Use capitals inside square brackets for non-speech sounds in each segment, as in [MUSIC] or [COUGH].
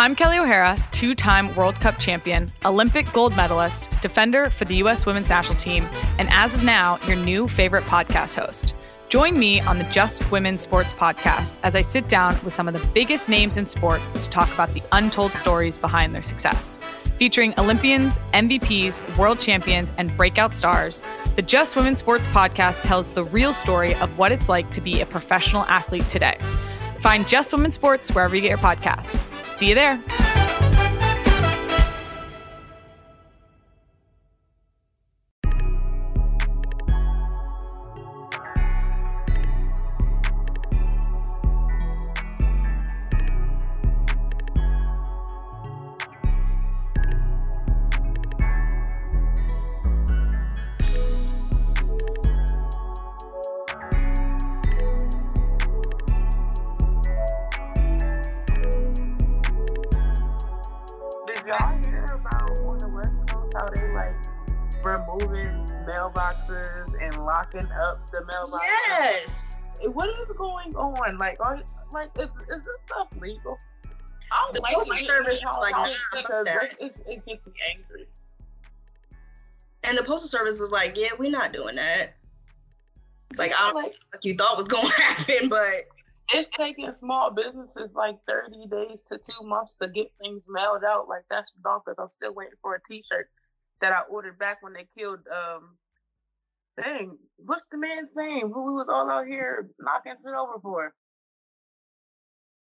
I'm Kelly O'Hara, two time World Cup champion, Olympic gold medalist, defender for the U.S. women's national team, and as of now, your new favorite podcast host. Join me on the Just Women Sports podcast as I sit down with some of the biggest names in sports to talk about the untold stories behind their success. Featuring Olympians, MVPs, world champions, and breakout stars, the Just Women Sports podcast tells the real story of what it's like to be a professional athlete today. Find Just Women Sports wherever you get your podcasts. See you there. Like, are like is, is this stuff legal? I don't The like Postal Service is like, nah, because that. it, it, gets me angry. And the postal service was like, "Yeah, we're not doing that." Like I don't know Like, what you thought was gonna [LAUGHS] happen, but it's taking small businesses like 30 days to two months to get things mailed out. Like that's bonkers. I'm still waiting for a T-shirt that I ordered back when they killed. Um, dang, what's the man's name? Who we was all out here knocking shit over for?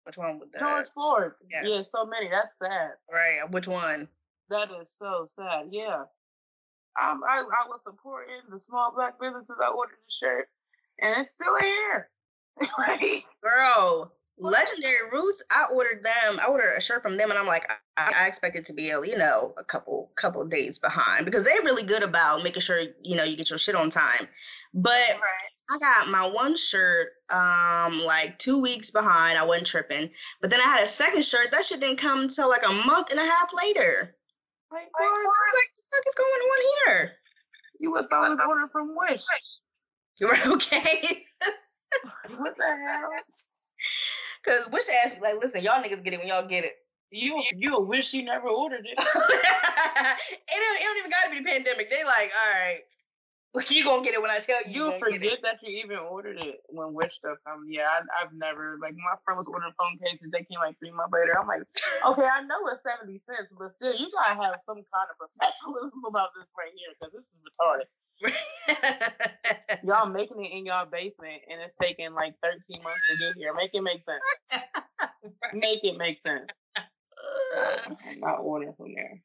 Which one with that? George Floyd. yes. Yeah, so many. That's sad. Right, which one? That is so sad. Yeah. Um, I, I was supporting the small black businesses. I ordered the shirt, and it's still here. [LAUGHS] like, Girl, Legendary Roots. I ordered them. I ordered a shirt from them, and I'm like, I, I expect it to be, you know, a couple couple days behind because they're really good about making sure you know you get your shit on time. But I got my one shirt um like two weeks behind. I wasn't tripping, but then I had a second shirt. That shit didn't come until like a month and a half later. like, what? like, the fuck is going on here? You would thought it was ordered from Wish. You're [LAUGHS] okay. [LAUGHS] What the hell? Cause wish ass like, listen, y'all niggas get it when y'all get it. You you wish you never ordered it. [LAUGHS] it, don't, it don't even gotta be the pandemic. They like, all right, [LAUGHS] you gonna get it when I tell you. You forget that you even ordered it when Wish stuff comes. Yeah, I, I've never like my friend was ordering phone cases. They came like three months later. I'm like, okay, I know it's seventy cents, but still, you gotta have some kind of professionalism [LAUGHS] about this right here because this is retarded. Y'all [LAUGHS] making it in y'all basement and it's taking like 13 months to get here. Make it make sense. Make it make sense. I'm not ordering from there.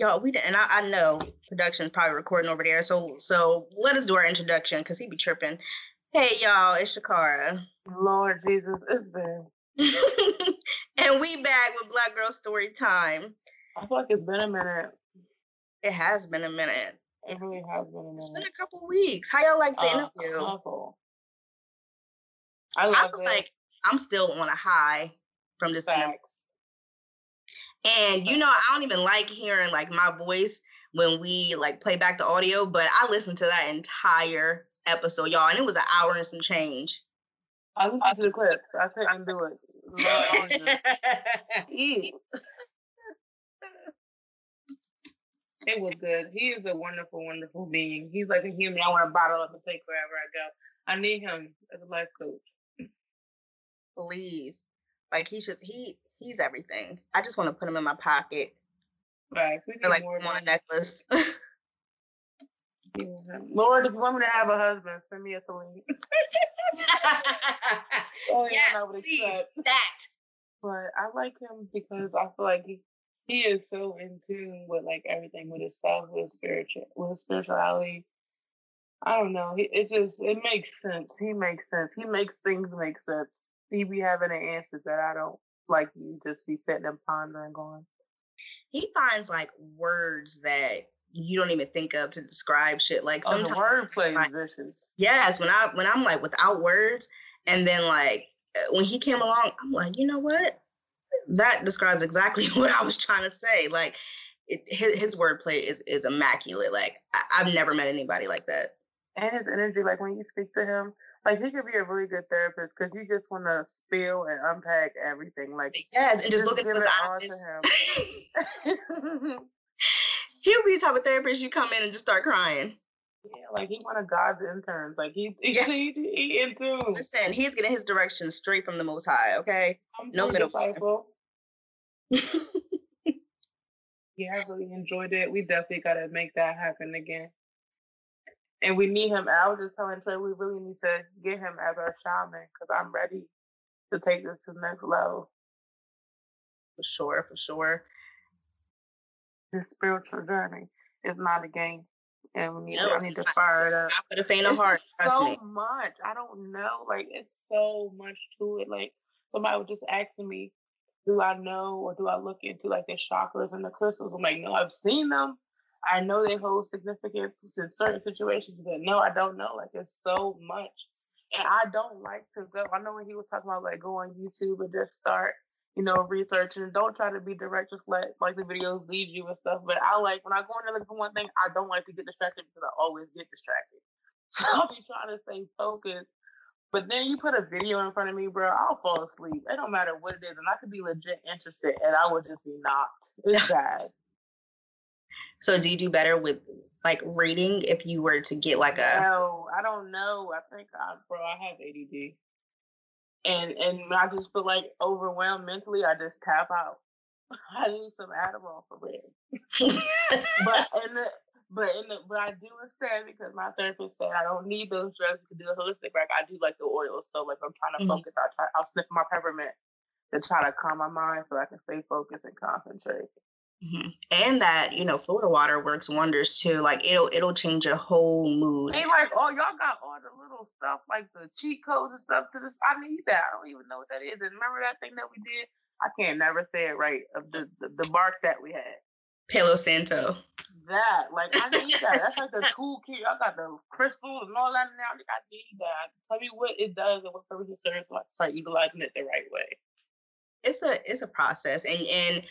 Y'all, we and I, I know production's probably recording over there, so so let us do our introduction because he be tripping. Hey y'all, it's Shakara. Lord Jesus, it's been. [LAUGHS] and we back with Black Girl Story Time. I feel like it's been a minute. It has been a minute. It really has been a minute It's been a couple weeks. How y'all like the Uh, interview? awful. I I love feel it. like I'm still on a high from this interview. And you know, I don't even like hearing like my voice when we like play back the audio, but I listened to that entire episode, y'all, and it was an hour and some change. I listened to the clips. I couldn't do it. It was good. He is a wonderful, wonderful being. He's like a human. I want to bottle up and take wherever I go. I need him as a life coach. Please. Like he should he he's everything. I just want to put him in my pocket Right. We or like on a necklace. Yeah. Lord, if you want me to have a husband, send me a Salim. [LAUGHS] Oh, yeah, yes, please. That. But I like him because I feel like he, he is so in tune with like everything with his self, with his spiritual, with his spirituality. I don't know. It just it makes sense. He makes sense. He makes things make sense. He be having the answers that I don't like. You just be sitting and pondering, going. He finds like words that you don't even think of to describe shit. Like oh, sometimes wordplay like, vicious. Yes, when I when I'm like without words, and then like when he came along, I'm like, you know what? That describes exactly [LAUGHS] what I was trying to say. Like it, his, his wordplay is is immaculate. Like I, I've never met anybody like that and his energy, like when you speak to him, like he could be a really good therapist because you just want to spill and unpack everything. Like yes, and just, just look at his [LAUGHS] eyes. He'll be the type of therapist you come in and just start crying. Yeah, like he one of God's interns. Like he, he, yeah. he, he in tune. Listen, he's getting his directions straight from the Most High. Okay, I'm no middle disciple. [LAUGHS] yeah, I really enjoyed it. We definitely got to make that happen again and we need him. I was just telling Trey, we really need to get him as our shaman because I'm ready to take this to the next level. For sure, for sure. This spiritual journey is not a game, and we need, no, to, need to fire it up. For the faint of heart, so me. much. I don't know. Like it's so much to it. Like somebody was just asking me, do I know or do I look into like the chakras and the crystals? I'm like, no, I've seen them I know they hold significance in certain situations, but no, I don't know. Like it's so much. And I don't like to go. I know when he was talking about like go on YouTube and just start, you know, researching. Don't try to be direct, just let like the videos lead you and stuff. But I like when I go in there looking for one thing, I don't like to get distracted because I always get distracted. [LAUGHS] So I'll be trying to stay focused. But then you put a video in front of me, bro, I'll fall asleep. It don't matter what it is. And I could be legit interested and I would just be knocked. It's [LAUGHS] bad. So do you do better with like reading if you were to get like a No, I don't know. I think I bro, I have ADD. And and I just feel like overwhelmed mentally, I just tap out. [LAUGHS] I need some Adderall for real. [LAUGHS] but in the but in the but I do instead because my therapist said I don't need those drugs to do a holistic work. I do like the oils. So like I'm trying to mm-hmm. focus. I try I'll sniff my peppermint to try to calm my mind so I can stay focused and concentrate. Mm-hmm. And that you know, Florida water works wonders too. Like it'll it'll change your whole mood. Ain't like, oh, y'all got all the little stuff like the cheat codes and stuff to this. I need that. I don't even know what that is. And remember that thing that we did? I can't never say it right. Of the the, the bark that we had. Palo Santo. That like I need that. That's like the [LAUGHS] toolkit. I got the crystals and all that now. I need that. Tell me what it does and what purpose it serves. Like start utilizing it the right way it's a it's a process and and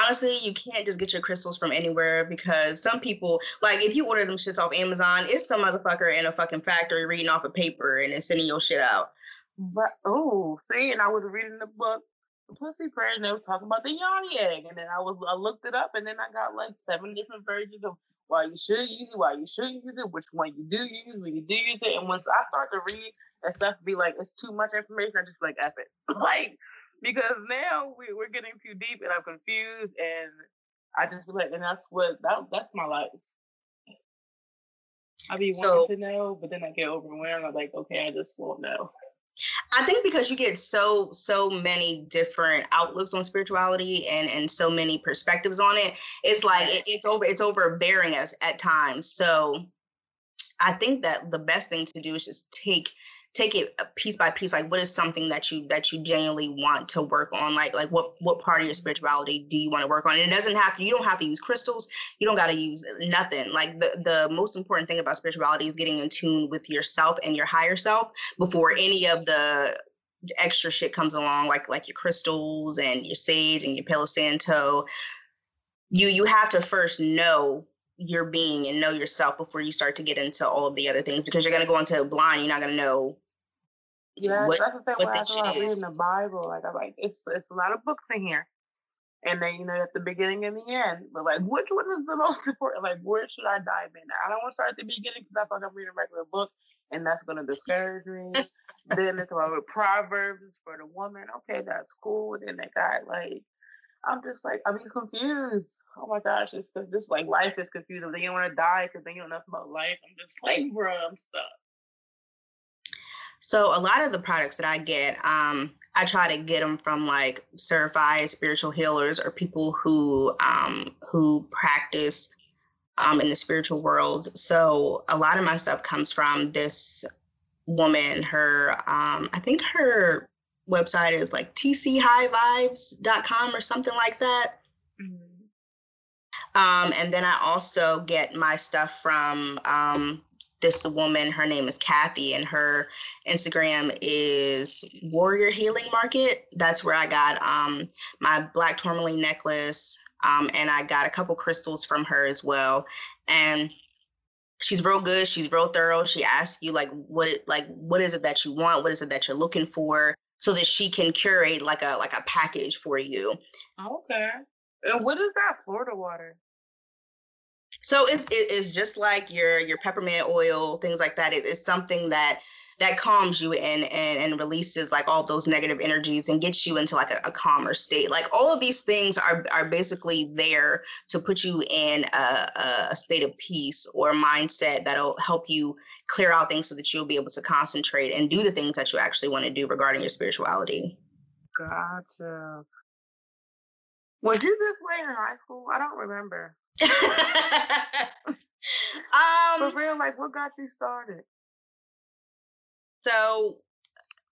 honestly you can't just get your crystals from anywhere because some people like if you order them shits off amazon it's some motherfucker in a fucking factory reading off a paper and then sending your shit out. But oh see and i was reading the book the pussy prayer and they was talking about the yoni egg and then i was i looked it up and then i got like seven different versions of why you should use it why you shouldn't use it which one you do use when you do use it and once i start to read and stuff be like it's too much information i just like F it. [LAUGHS] Like because now we, we're getting too deep and I'm confused and I just feel like, and that's what that that's my life. I be wanting so, to know, but then I get overwhelmed. I'm like, okay, I just won't know. I think because you get so so many different outlooks on spirituality and and so many perspectives on it, it's like it, it's over it's overbearing us at times. So I think that the best thing to do is just take take it piece by piece like what is something that you that you genuinely want to work on? Like like what what part of your spirituality do you want to work on? And it doesn't have to you don't have to use crystals. You don't got to use nothing. Like the the most important thing about spirituality is getting in tune with yourself and your higher self before any of the extra shit comes along like like your crystals and your sage and your palo santo. You you have to first know your being and know yourself before you start to get into all of the other things because you're going to go into blind you're not going to know yeah, what, that's the same way I feel like reading the Bible. Like I'm like, it's it's a lot of books in here. And then, you know, at the beginning and the end. But like which one is the [LAUGHS] most important? Like where should I dive in? I don't want to start at the beginning because I thought I'm reading a regular book and that's gonna discourage me. [LAUGHS] then it's about Proverbs for the woman. Okay, that's cool. Then they got like I'm just like I'm confused. Oh my gosh, it's this like life is confusing. Then you want to die because then you don't know about life. I'm just like, bro, I'm stuck. So a lot of the products that I get, um, I try to get them from like certified spiritual healers or people who um, who practice um, in the spiritual world. So a lot of my stuff comes from this woman. Her, um, I think her website is like tchighvibes.com or something like that. Mm-hmm. Um, and then I also get my stuff from um, this woman. Her name is Kathy, and her Instagram is Warrior Healing Market. That's where I got um, my black tourmaline necklace, um, and I got a couple crystals from her as well. And she's real good. She's real thorough. She asks you like what it like what is it that you want? What is it that you're looking for? So that she can curate like a like a package for you. Okay. And what is that Florida water? So it's it's just like your your peppermint oil, things like that. It, it's something that that calms you and, and and releases like all those negative energies and gets you into like a, a, calmer state. Like all of these things are are basically there to put you in a, a state of peace or mindset that'll help you clear out things so that you'll be able to concentrate and do the things that you actually want to do regarding your spirituality. Gotcha was you this way in high school i don't remember [LAUGHS] um for real like what got you started so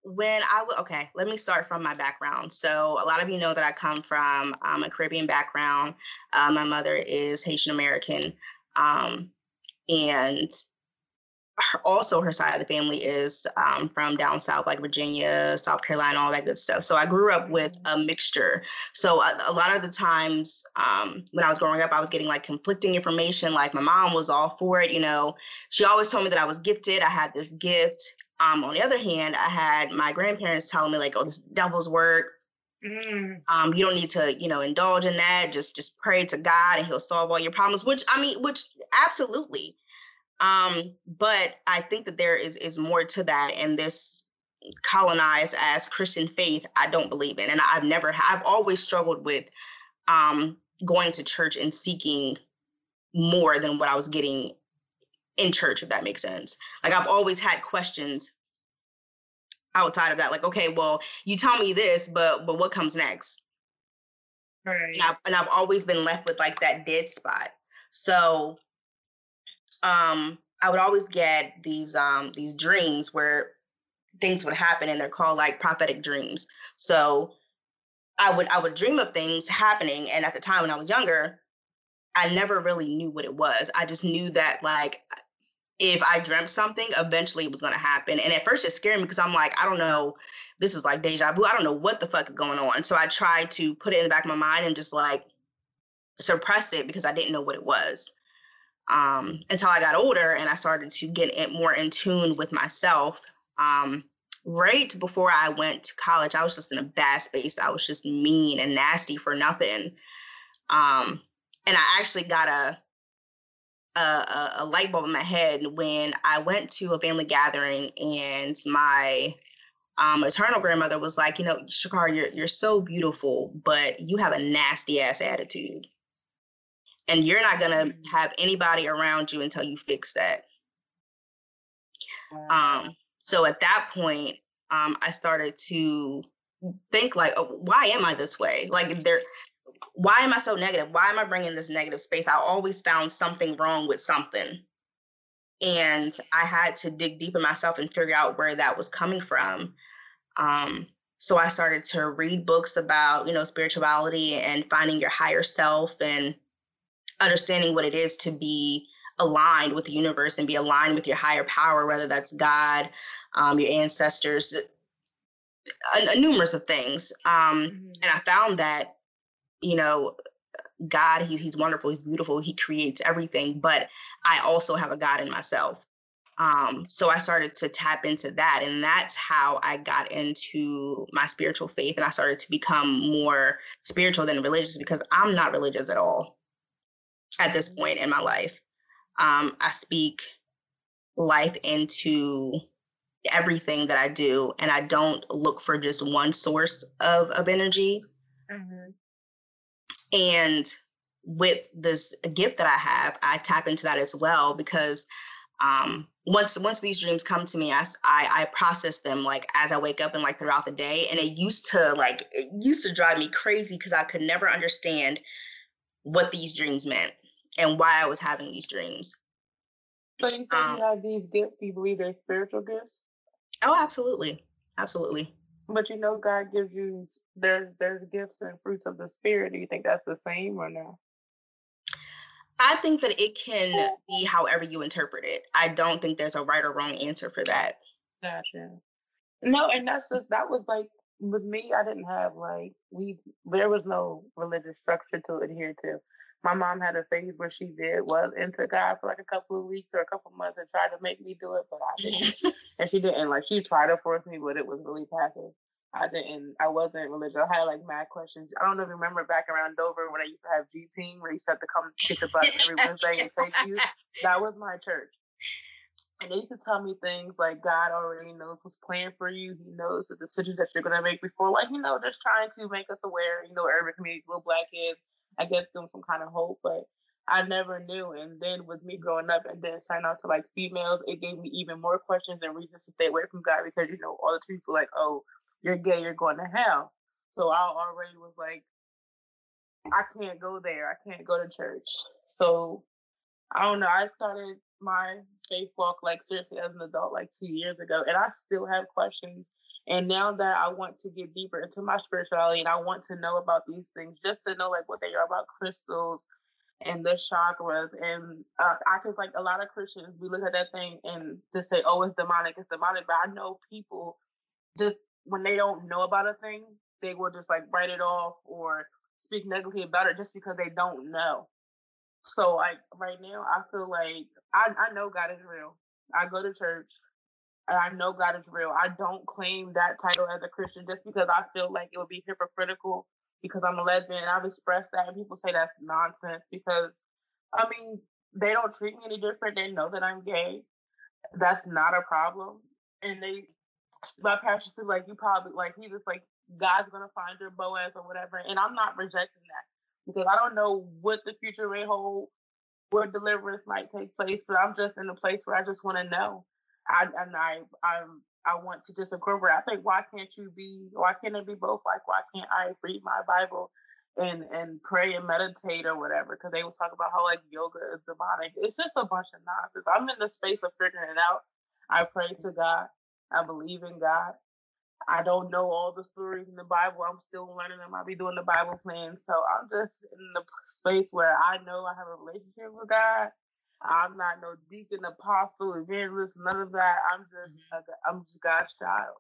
when I w- okay, let me start from my background. So a lot of you know that I come from um, a Caribbean background. Uh, my mother is Haitian American, um, and her, also her side of the family is um, from down south, like Virginia, South Carolina, all that good stuff. So I grew up with a mixture. So a, a lot of the times um, when I was growing up, I was getting like conflicting information. Like my mom was all for it, you know. She always told me that I was gifted. I had this gift um, on the other hand, I had my grandparents telling me like, "Oh, this devil's work. Mm. Um, you don't need to, you know, indulge in that. Just just pray to God, and He'll solve all your problems." Which I mean, which absolutely. Um, but I think that there is is more to that, and this colonized as Christian faith, I don't believe in, and I've never, I've always struggled with um, going to church and seeking more than what I was getting in church, if that makes sense. Like I've always had questions outside of that. Like, okay, well, you tell me this, but but what comes next? Right. And I've, and I've always been left with like that dead spot. So um I would always get these um these dreams where things would happen and they're called like prophetic dreams. So I would I would dream of things happening and at the time when I was younger I never really knew what it was. I just knew that like if I dreamt something, eventually it was going to happen. And at first it scared me because I'm like, I don't know, this is like deja vu. I don't know what the fuck is going on. So I tried to put it in the back of my mind and just like suppress it because I didn't know what it was. Um, until I got older and I started to get more in tune with myself. Um, right before I went to college, I was just in a bad space. I was just mean and nasty for nothing. Um, and I actually got a a, a, a, light bulb in my head when I went to a family gathering and my um, maternal grandmother was like, you know, Shakar, you're you're so beautiful, but you have a nasty ass attitude, and you're not gonna mm. have anybody around you until you fix that. Um, so at that point, um, I started to think like, oh, why am I this way? Like there, why am I so negative? Why am I bringing this negative space? I always found something wrong with something. And I had to dig deep in myself and figure out where that was coming from. Um, so I started to read books about, you know, spirituality and finding your higher self and understanding what it is to be aligned with the universe and be aligned with your higher power, whether that's God, um, your ancestors, a, a numerous of things. Um, mm-hmm. And I found that you know, God, he, he's wonderful, he's beautiful, he creates everything, but I also have a God in myself. Um, so I started to tap into that, and that's how I got into my spiritual faith, and I started to become more spiritual than religious because I'm not religious at all at this point in my life. Um, I speak life into everything that I do, and I don't look for just one source of of energy. Mm-hmm. And with this gift that I have, I tap into that as well because um, once once these dreams come to me, I, I, I process them like as I wake up and like throughout the day. And it used to like it used to drive me crazy because I could never understand what these dreams meant. And why I was having these dreams. So you think um, you have these gifts. Do you believe they're spiritual gifts? Oh, absolutely, absolutely. But you know, God gives you there's there's gifts and fruits of the spirit. Do you think that's the same or no? I think that it can [LAUGHS] be however you interpret it. I don't think there's a right or wrong answer for that. Gotcha. No, and that's just that was like with me. I didn't have like we there was no religious structure to adhere to. My mom had a phase where she did was into God for like a couple of weeks or a couple of months and tried to make me do it, but I didn't. [LAUGHS] and she didn't. Like she tried to force me, but it was really passive. I didn't. I wasn't religious. I had like mad questions. I don't know if you remember back around Dover when I used to have G team where you used to have to come get the bus every [LAUGHS] Wednesday and take you. That was my church. And they used to tell me things like God already knows what's planned for you. He knows the decisions that you're gonna make before, like you know, just trying to make us aware. You know, urban communities, little black kids. I guess give them some kind of hope, but I never knew. And then with me growing up and then signing out to like females, it gave me even more questions and reasons to stay away from God because you know all the people were like, oh, you're gay, you're going to hell. So I already was like, I can't go there. I can't go to church. So I don't know. I started my faith walk like seriously as an adult like two years ago, and I still have questions. And now that I want to get deeper into my spirituality and I want to know about these things, just to know like what they are about crystals and the chakras, and uh, I can like a lot of Christians, we look at that thing and just say, "Oh, it's demonic, it's demonic." But I know people just when they don't know about a thing, they will just like write it off or speak negatively about it just because they don't know. So like right now, I feel like I, I know God is real. I go to church and I know God is real. I don't claim that title as a Christian just because I feel like it would be hypocritical because I'm a lesbian. And I've expressed that and people say that's nonsense because I mean, they don't treat me any different. They know that I'm gay. That's not a problem. And they my pastor said like you probably like he was like God's gonna find your Boaz or whatever, and I'm not rejecting that because I don't know what the future may hold, where deliverance might take place, but I'm just in a place where I just want to know. I and I I'm I want to just incorporate. I think why can't you be? Why can't it be both? Like why can't I read my Bible and and pray and meditate or whatever? Because they was talking about how like yoga is demonic. It's just a bunch of nonsense. I'm in the space of figuring it out. I pray to God. I believe in God. I don't know all the stories in the Bible. I'm still learning them. I'll be doing the Bible plan. So I'm just in the space where I know I have a relationship with God. I'm not no deacon, apostle, evangelist, none of that. I'm just mm-hmm. I'm just God's child.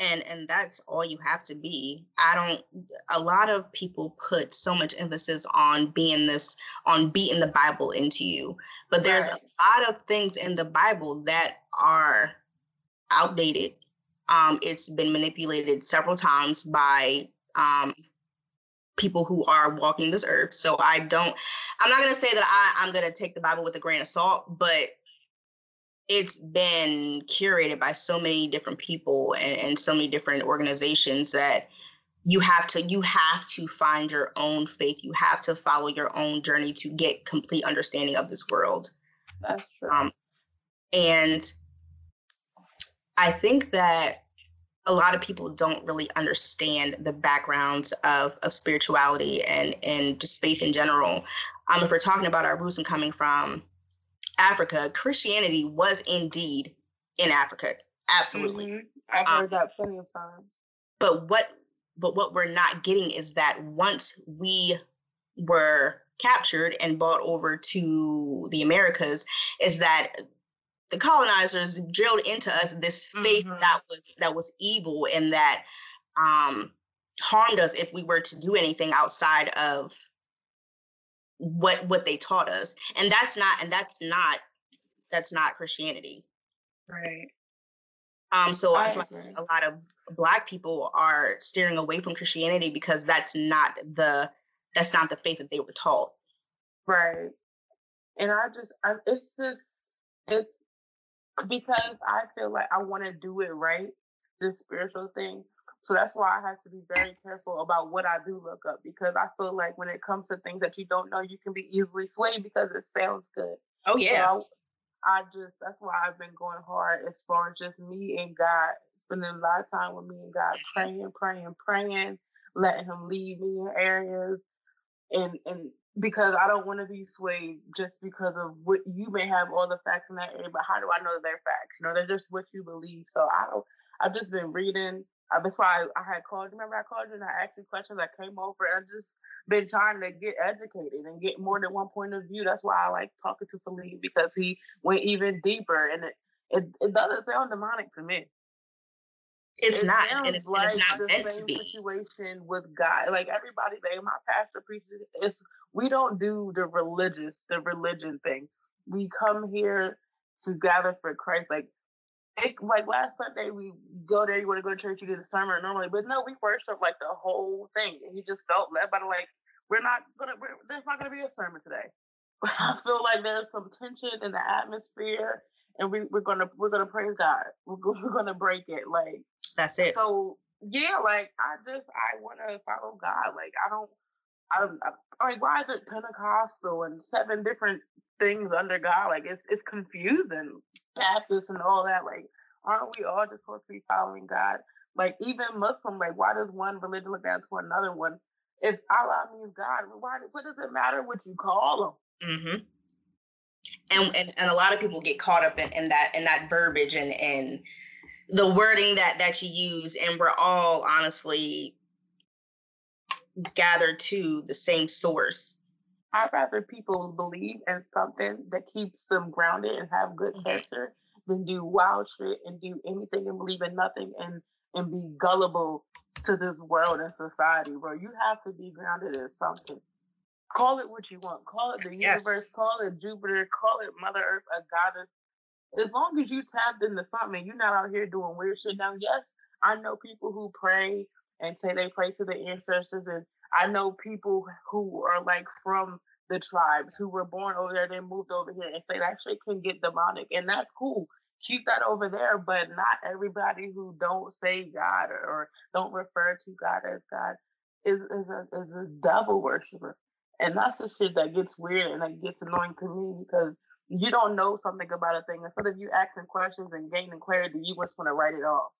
And and that's all you have to be. I don't a lot of people put so much emphasis on being this on beating the Bible into you. But there's right. a lot of things in the Bible that are outdated. Um, it's been manipulated several times by um, people who are walking this earth. So I don't, I'm not going to say that I, I'm going to take the Bible with a grain of salt, but it's been curated by so many different people and, and so many different organizations that you have to you have to find your own faith. You have to follow your own journey to get complete understanding of this world. That's true. Um, and I think that a lot of people don't really understand the backgrounds of, of spirituality and, and just faith in general. Um, if we're talking about our roots and coming from Africa, Christianity was indeed in Africa. Absolutely. Mm-hmm. I've heard um, that plenty of times. But what but what we're not getting is that once we were captured and brought over to the Americas, is that the colonizers drilled into us this faith mm-hmm. that was that was evil and that um, harmed us if we were to do anything outside of what what they taught us. And that's not and that's not that's not christianity. Right. Um so, a lot of black people are steering away from christianity because that's not the that's not the faith that they were taught. Right. And i just I, it's just it's because I feel like I want to do it right, this spiritual thing. So that's why I have to be very careful about what I do look up because I feel like when it comes to things that you don't know, you can be easily swayed because it sounds good. Oh yeah. So I, I just that's why I've been going hard as far as just me and God, spending a lot of time with me and God, praying, praying, praying, letting Him lead me in areas and and because I don't want to be swayed just because of what you may have all the facts in that area, but how do I know that they're facts? You know, they're just what you believe. So I don't. I've just been reading. Uh, that's why I, I had called. Remember, I called you and I asked you questions. I came over and I just been trying to get educated and get more than one point of view. That's why I like talking to Salim because he went even deeper and it it, it doesn't sound demonic to me. It's it not, and it's, like and it's not the meant to be. situation with God. Like everybody, they, my pastor preaches. It's we don't do the religious, the religion thing. We come here to gather for Christ. Like, it, like last Sunday, we go there. You want to go to church, you do the sermon normally, but no, we worship like the whole thing. And he just felt led by the like, we're not gonna. We're, there's not gonna be a sermon today. But [LAUGHS] I feel like there's some tension in the atmosphere, and we, we're gonna we're gonna praise God. We're, we're gonna break it. Like That's it. so yeah, like I just I want to follow God. Like I don't, I. I, like why is it Pentecostal and seven different things under God? Like it's it's confusing. Baptist and all that. Like aren't we all just supposed to be following God? Like even Muslim. Like why does one religion look down to another one? If Allah means God, why? What does it matter what you call him? hmm And, and and a lot of people get caught up in, in that in that verbiage and and the wording that that you use, and we're all honestly gathered to the same source. I'd rather people believe in something that keeps them grounded and have good Mhm. character than do wild shit and do anything and believe in nothing and and be gullible to this world and society, bro. You have to be grounded in something. Call it what you want. Call it the Yes. universe. Call it Jupiter. Call it Mother Earth, a goddess. As long as you tapped into something, you're not out here doing weird shit. Now, yes, I know people who pray and say they pray to the ancestors, and I know people who are like from the tribes who were born over there, then moved over here, and say that shit can get demonic, and that's cool. Keep that over there, but not everybody who don't say God or, or don't refer to God as God is is a is a devil worshiper, and that's the shit that gets weird and that gets annoying to me because you don't know something about a thing. Instead of you asking questions and gaining clarity, you just want to write it off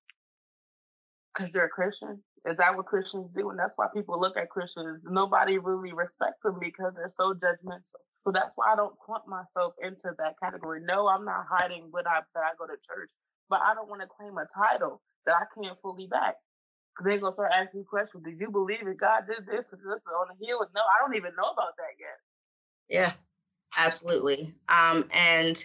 because you're a Christian. Is that what Christians do? And that's why people look at Christians. Nobody really respects them because they're so judgmental. So that's why I don't clump myself into that category. No, I'm not hiding when I that I go to church, but I don't want to claim a title that I can't fully back. They're gonna start asking questions. Did you believe that God did this and this on the hill? No, I don't even know about that yet. Yeah, absolutely. Um, and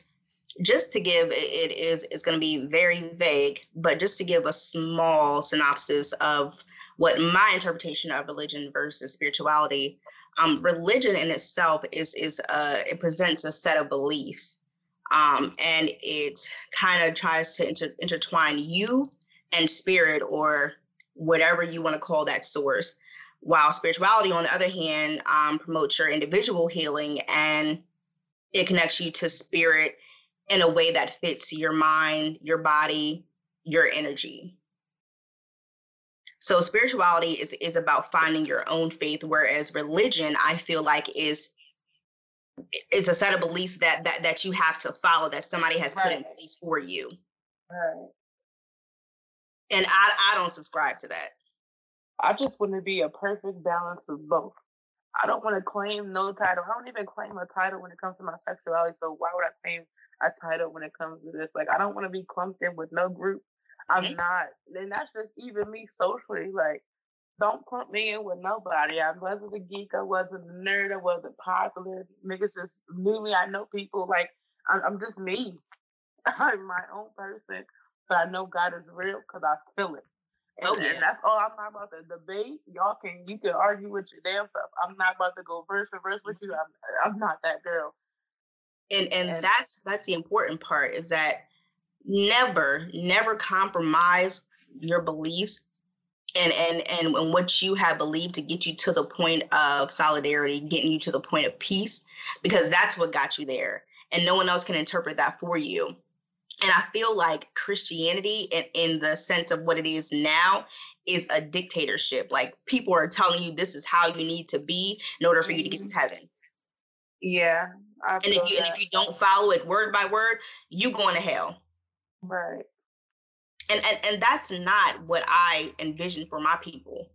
just to give it is it's going to be very vague, but just to give a small synopsis of what my interpretation of religion versus spirituality. Um, religion in itself is is uh, it presents a set of beliefs, um, and it kind of tries to inter- intertwine you and spirit or whatever you want to call that source. While spirituality, on the other hand, um, promotes your individual healing and it connects you to spirit in a way that fits your mind, your body, your energy. So spirituality is is about finding your own faith, whereas religion, I feel like is it's a set of beliefs that that that you have to follow that somebody has put in place for you. Right. And I I don't subscribe to that. I just want to be a perfect balance of both. I don't want to claim no title. I don't even claim a title when it comes to my sexuality. So why would I claim a title when it comes to this? Like I don't want to be clumped in with no group. I'm not. And that's just even me socially. Like don't clump me in with nobody. I wasn't a geek. I wasn't a nerd. I wasn't popular. Niggas just knew me. I know people. Like I'm, I'm just me. [LAUGHS] I'm my own person. But I know God is real because I feel it. And, Oh, yeah. and that's all. I'm not about to debate. Y'all can you can argue with your damn self. I'm not about to go verse for verse with you. I'm I'm not that girl. And and And- that's that's the important part is that never never compromise your beliefs and and and and what you have believed to get you to the point of solidarity getting you to the point of peace because that's what got you there. And no one else can interpret that for you. And i feel like christianity in, in the sense of what it is now is a dictatorship. Like people are telling you this is how you need to be in order for you to get to mm-hmm. heaven. Yeah. And if you and if you don't follow it word by word, you going to hell. right. And and and that's not what I envision for my people.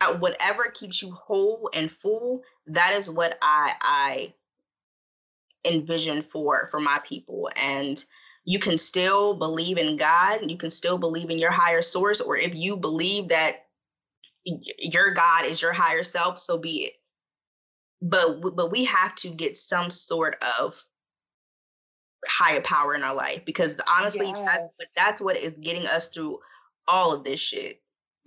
uh, whatever keeps you whole and full, that is what I I envision for for my people. And you can still believe in God, you can still believe in your higher source, or if you believe that your God is your higher self, so be it. But but we have to get some sort of higher power in our life because honestly, yes. that's what that's what is getting us through all of this shit.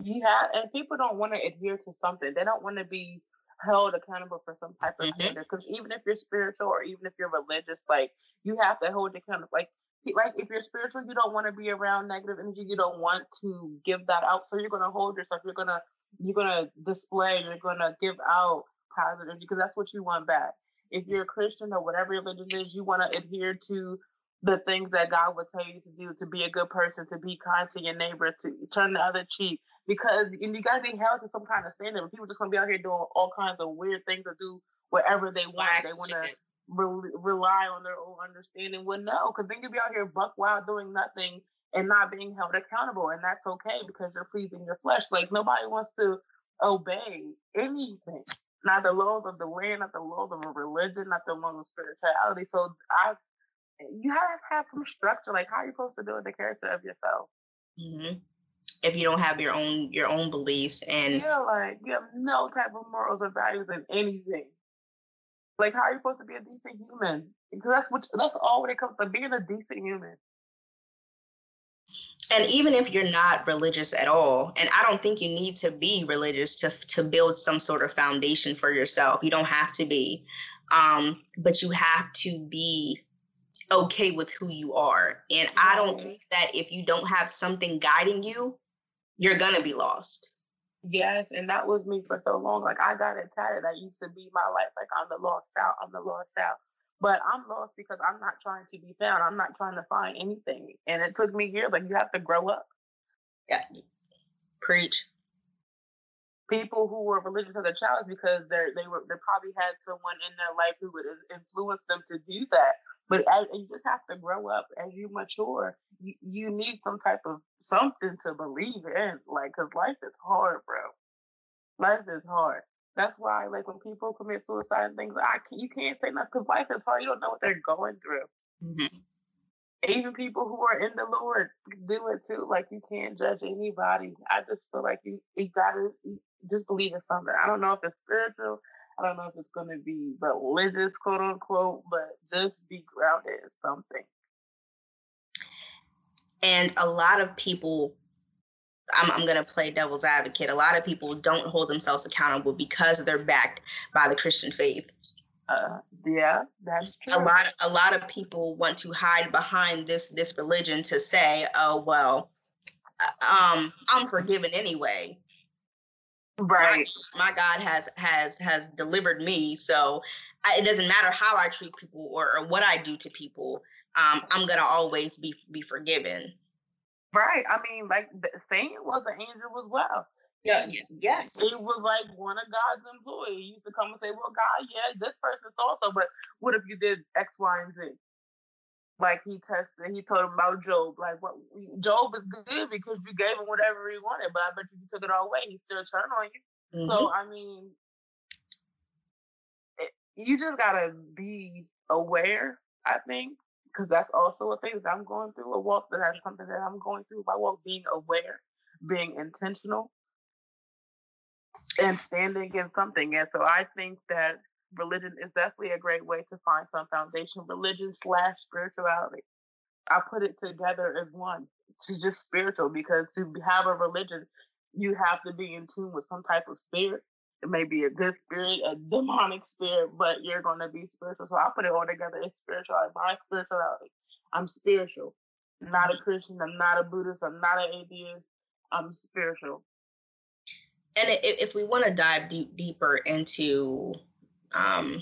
Yeah, and people don't want to adhere to something. They don't want to be held accountable for some type of mm-hmm. standard. Because even if you're spiritual or even if you're religious, like you have to hold accountable. Like like if you're spiritual, you don't want to be around negative energy. You don't want to give that out. So you're gonna hold yourself. You're gonna you're gonna display. You're gonna give out positive because that's what you want back. If you're a Christian or whatever religion is, you want to adhere to the things that God would tell you to do, to be a good person, to be kind to your neighbor, to turn the other cheek, because you got to be held to some kind of standard. People just gonna be out here doing all kinds of weird things or do whatever they want. They want to re- rely on their own understanding. Well, no, because then you be out here buck wild doing nothing and not being held accountable, and that's okay because you're pleasing your flesh. Like nobody wants to obey anything, not the laws of the land, not the laws of a religion, not the laws of spirituality. So I, you have to have some structure. Like how are you supposed to do with the character of yourself? Mm-hmm if you don't have your own your own beliefs and yeah, like you have no type of morals or values in anything. Like how are you supposed to be a decent human? Because that's what that's all when it comes to being a decent human. And even if you're not religious at all, and I don't think you need to be religious to to build some sort of foundation for yourself. You don't have to be, um, but you have to be okay with who you are. And I don't think that if you don't have something guiding you, you're gonna be lost. Yes, and that was me for so long. Like I got it tatted. That used to be my life. Like I'm the lost out I'm the lost child. But I'm lost because I'm not trying to be found. I'm not trying to find anything. And it took me years. Like you have to grow up. Yeah. Preach. People who were religious as a child because they're they were they probably had someone in their life who would influence them to do that. But as, you just have to grow up as you mature. You, you need some type of something to believe in, like, cause life is hard, bro. Life is hard. That's why, like, when people commit suicide and things, I can't, you can't say nothing because life is hard. You don't know what they're going through. Mm-hmm. Even people who are in the Lord do it too. Like, you can't judge anybody. I just feel like you, you gotta just believe in something. I don't know if it's spiritual. I don't know if it's going to be religious, quote unquote, but just be grounded in something. And a lot of people, I'm, I'm going to play devil's advocate. A lot of people don't hold themselves accountable because they're backed by the Christian faith. Uh, yeah, that's true. A lot, a lot of people want to hide behind this this religion to say, "Oh well, uh, um, I'm forgiven anyway." right my, my god has has has delivered me so I, it doesn't matter how i treat people or, or what i do to people um, i'm gonna always be be forgiven right i mean like satan was an angel as well yeah, yes, yes. It was like one of God's employees. He used to come and say, Well, God, yeah, this person's also, but what if you did X, Y, and Z? like he tested he told him about Job like what Job is good because you gave him whatever he wanted but i bet you, you took it all away he still turned on you mm-hmm. so i mean it, you just gotta be aware i think because that's also a thing that i'm going through a walk that has something that i'm going through my walk being aware being intentional and standing in something and so i think that religion is definitely a great way to find some foundation. Religion slash spirituality. I put it together as one to just spiritual because to have a religion, you have to be in tune with some type of spirit. It may be a good spirit, a demonic spirit, but you're going to be spiritual. So I put it all together as spirituality. My spirituality. I'm spiritual. Not a Christian. I'm not a Buddhist. I'm not an atheist. I'm spiritual. And if we want to dive deep, deeper into um,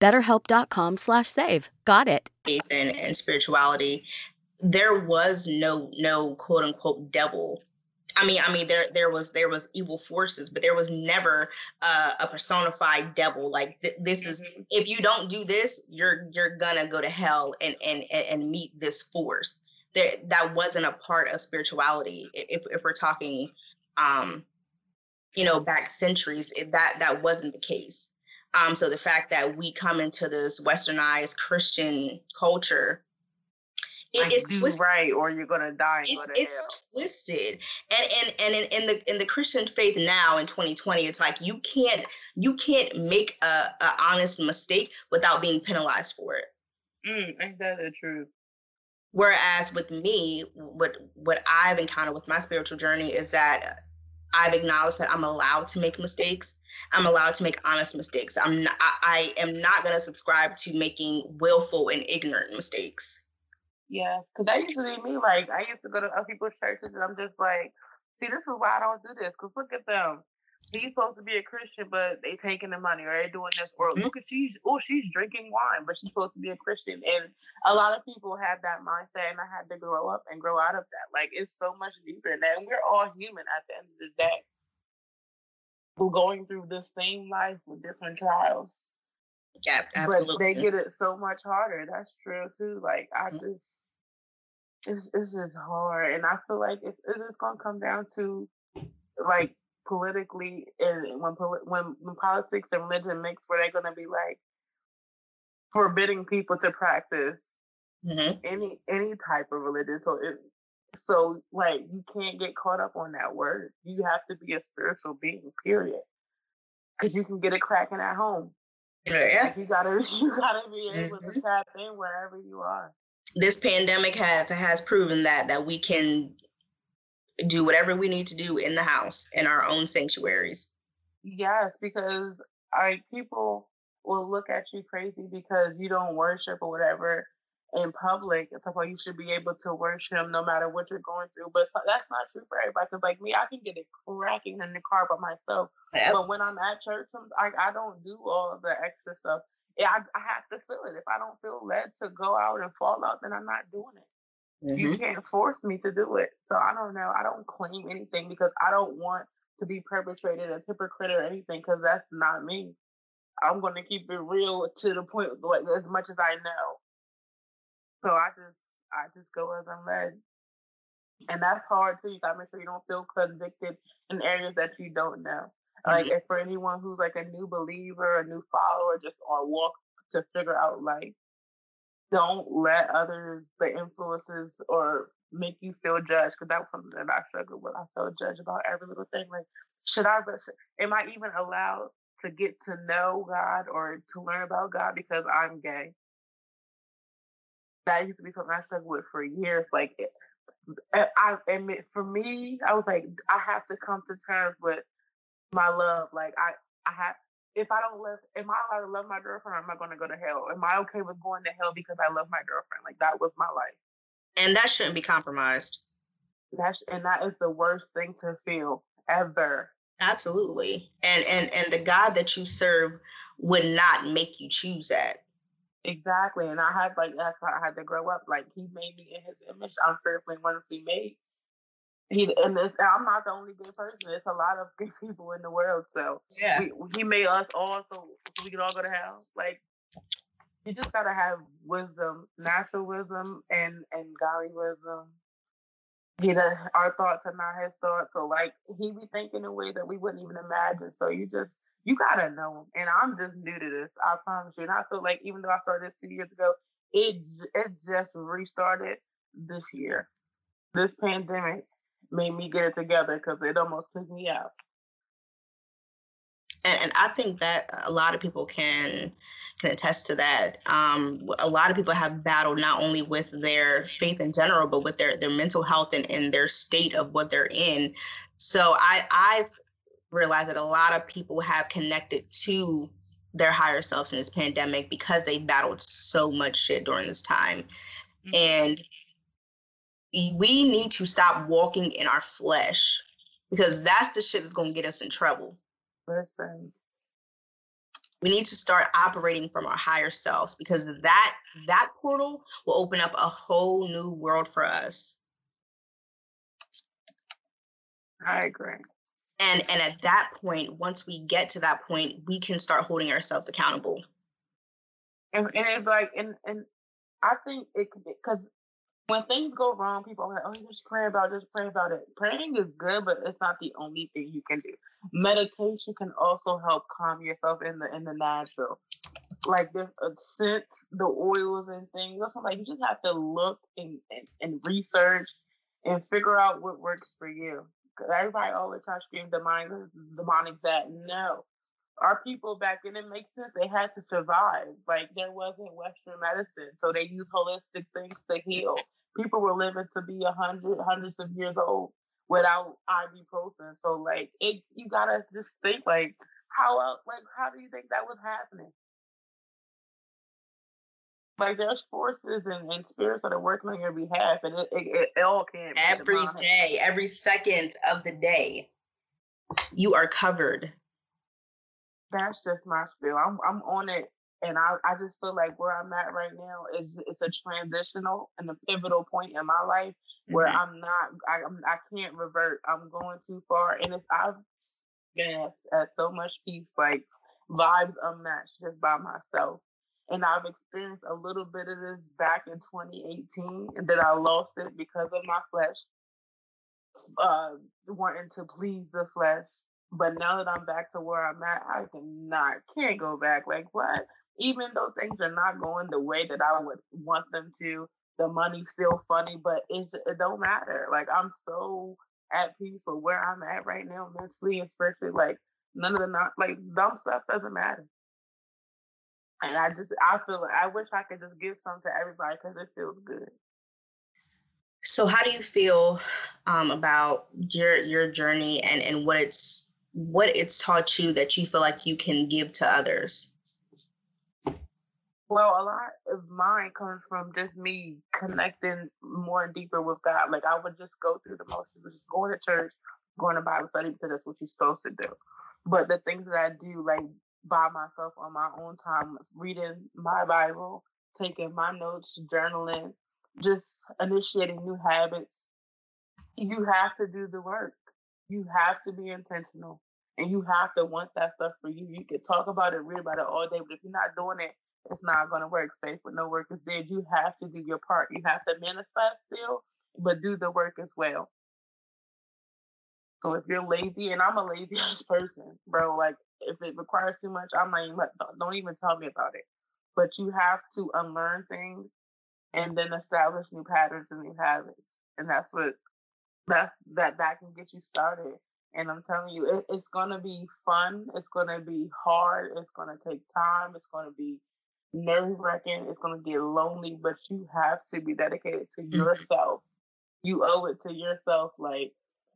BetterHelp.com slash save. Got it. faith and, and spirituality, there was no no quote unquote devil. I mean, I mean, there there was there was evil forces, but there was never uh, a personified devil. Like th- this is if you don't do this, you're you're gonna go to hell and and and, and meet this force. There, that wasn't a part of spirituality. If if we're talking, um, you know, back centuries, it, that that wasn't the case. Um, so the fact that we come into this westernized Christian culture, it like, is twisted. right or you're gonna die and It's, go it's twisted, and and and in, in the in the Christian faith now in 2020, it's like you can't you can't make a, a honest mistake without being penalized for it. Mm, ain't that the truth? Whereas with me, what what I've encountered with my spiritual journey is that I've acknowledged that I'm allowed to make mistakes. I'm allowed to make honest mistakes. I'm not, I, I am not going to subscribe to making willful and ignorant mistakes. Yes, because that used to be me. Like I used to go to other people's churches, and I'm just like, see, this is why I don't do this. Because look at them. He's supposed to be a Christian, but they taking the money, or they doing this. Or look at she's oh, she's drinking wine, but she's supposed to be a Christian. And a lot of people have that mindset, and I had to grow up and grow out of that. Like it's so much deeper than that. And we're all human at the end of the day. We're going through the same life with different trials. Yeah, absolutely. But they get it so much harder. That's true too. Like I Mhm. just, it's it's just hard, and I feel like it's it's just gonna come down to like politically and when when when politics and religion mix, where they're gonna be like forbidding people to practice Mhm. any any type of religion. So it so like you can't get caught up on that word. You have to be a spiritual being, period. Because you can get it cracking at home. Yeah. Like you gotta [LAUGHS] you gotta be able Mhm. to tap in wherever you are. This pandemic has has proven that that we can do whatever we need to do in the house in our own sanctuaries. Yes, because like people will look at you crazy because you don't worship or whatever in public. It's like, well, you should be able to worship no matter what you're going through. But that's not true for everybody. Because like me, I can get it cracking in the car by myself. Yep. But when I'm at church, I I don't do all of the extra stuff. Yeah, I, I have to feel it. If I don't feel led to go out and fall out, then I'm not doing it. You Mhm. can't force me to do it. So I don't know. I don't claim anything because I don't want to be perpetrated as hypocrite or anything because that's not me. I'm going to keep it real to the point like as much as I know. So I just I just go as I'm led. And that's hard too. You gotta make sure you don't feel convicted in areas that you don't know. Like if for anyone who's like a new believer, a new follower, just on walk to figure out life, don't let others, the influences, or make you feel judged. Because that was something that I struggled with. I felt judged about every little thing. Like, should I? Am I even allowed to get to know God or to learn about God because I'm gay? That used to be something I struggled with for years. Like, it, eh, I I admit, for me, I was like, I have to come to terms with my love. Like, I, I have. If I don't love, am I allowed to love my girlfriend or am I going to go to hell? Am I okay with going to hell because I love my girlfriend? Like, that was my life. And that shouldn't be compromised. That's and that is the worst thing to feel ever. Absolutely. And and and the God that you serve would not make you choose that. Exactly. And I had like that's how I had to grow up. Like he made me in his image. I'm fearfully and wonderfully made. He and this I'm not the only good person. It's a lot of [LAUGHS] good people in the world. So Yeah. we, he made us all so, so we can all go to hell. Like you just gotta have wisdom, natural wisdom and and godly wisdom. He does our thoughts are not his thoughts. So like he be thinking in a way that we wouldn't even imagine. So you just you gotta know him. And I'm just new to this. I promise you. And I feel like even though I started this two years ago, it it just restarted this year. This pandemic made me get it together because it almost took me out. And, and I think that a lot of people can can attest to that. Um, a lot of people have battled not only with their faith in general, but with their their mental health and, and their state of what they're in. So I I've realized that a lot of people have connected to their higher selves in this pandemic because they battled so much shit during this time. Mm-hmm. And we need to stop walking in our flesh because that's the shit that's going to get us in trouble. Listen. We need to start operating from our higher selves because that that portal will open up a whole new world for us. I agree. And and at that point, once we get to that point, we can start holding ourselves accountable. And and it's like and and I think it because when things go wrong, people are like, oh, just pray about it, just pray about it. Praying is good, but it's not the only thing you can do. Meditation can also help calm yourself in the in the natural. Like the scent, the oils and things. Also, like you just have to look and, and, and research and figure out what works for you. Because everybody always tries to scream demonic, demonic that. No, our people back then, it makes sense. They had to survive. Like there wasn't Western medicine, so they used holistic things to heal people were living to be a hundred, hundreds of years old without ibuprofen. So like it, you gotta just think like how else, like how do you think that was happening? Like there's forces and, and spirits that are working on your behalf, and it, it, it all can every day, every second of the day. You are covered. That's just my spiel. I'm I'm on it and I, I just feel like where I'm at right now is it's a transitional and a pivotal point in my life where mm-hmm. I'm not I I'm, I can't revert. I'm going too far, and it's I've been at, at so much peace, like vibes unmatched just by myself. And I've experienced a little bit of this back in 2018, and then I lost it because of my flesh, uh, wanting to please the flesh. But now that I'm back to where I'm at, I cannot, can't go back. Like what? Even though things are not going the way that I would want them to, the money's still funny, but it, it don't matter. Like I'm so at peace with where I'm at right now, mentally especially. Like none of the not like dumb stuff doesn't matter. And I just I feel like I wish I could just give some to everybody because it feels good. So how do you feel um, about your your journey and and what it's what it's taught you that you feel like you can give to others? Well, a lot of mine comes from just me connecting more and deeper with God. Like I would just go through the motions, just going to church, going to Bible study because that's what you're supposed to do. But the things that I do, like by myself on my own time, reading my Bible, taking my notes, journaling, just initiating new habits, you have to do the work. You have to be intentional and you have to want that stuff for you. You can talk about it, read about it all day, but if you're not doing it, it's not going to work. Faith with no work is dead. You have to do your part. You have to manifest still, but do the work as well. So if you're lazy, and I'm a lazy [LAUGHS] ass person, bro, like if it requires too much, I might let, don't even tell me about it. But you have to unlearn things and then establish new patterns and new habits. And that's what that's that that can get you started. And I'm telling you, it, it's gonna be fun. It's gonna be hard. It's gonna take time. It's gonna be nerve wracking. It's going to get lonely, but you have to be dedicated to mm-hmm. yourself. You owe it to yourself. Like,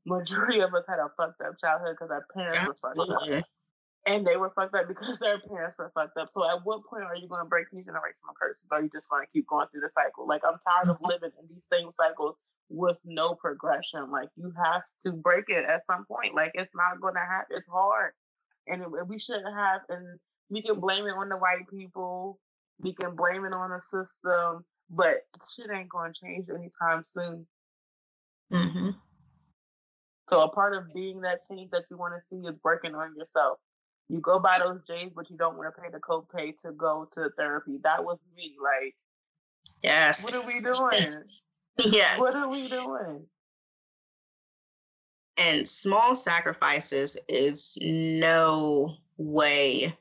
majority of us had a fucked up childhood because our parents Absolutely. were fucked up. And they were fucked up because their parents were fucked up. So, at what point are you going to break these generational curses? Or are you just going to keep going through the cycle? Like, I'm tired of mm-hmm. living in these same cycles with no progression. Like, you have to break it at some point. Like, it's not going to happen. It's hard. And we shouldn't have, and we can blame it on the white people we can blame it on the system, but shit ain't gonna change anytime soon. Mm-hmm. So a part of being that change that you want to see is working on yourself. You go buy those J's, but you don't want to pay the copay to go to therapy. That was me. Like, yes. What are we [LAUGHS] doing? yes. What are we doing? And small sacrifices is no way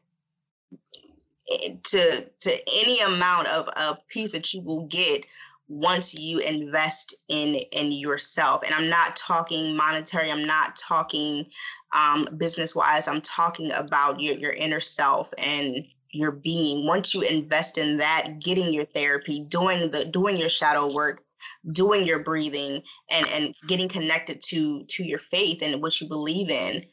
to to any amount of, of peace that you will get once you invest in in yourself. And i'm not talking monetary i'm not talking um, business wise i'm talking about your, your inner self and your being. Once you invest in that getting your therapy doing the doing your shadow work doing your breathing and and getting connected to to your faith and what you believe in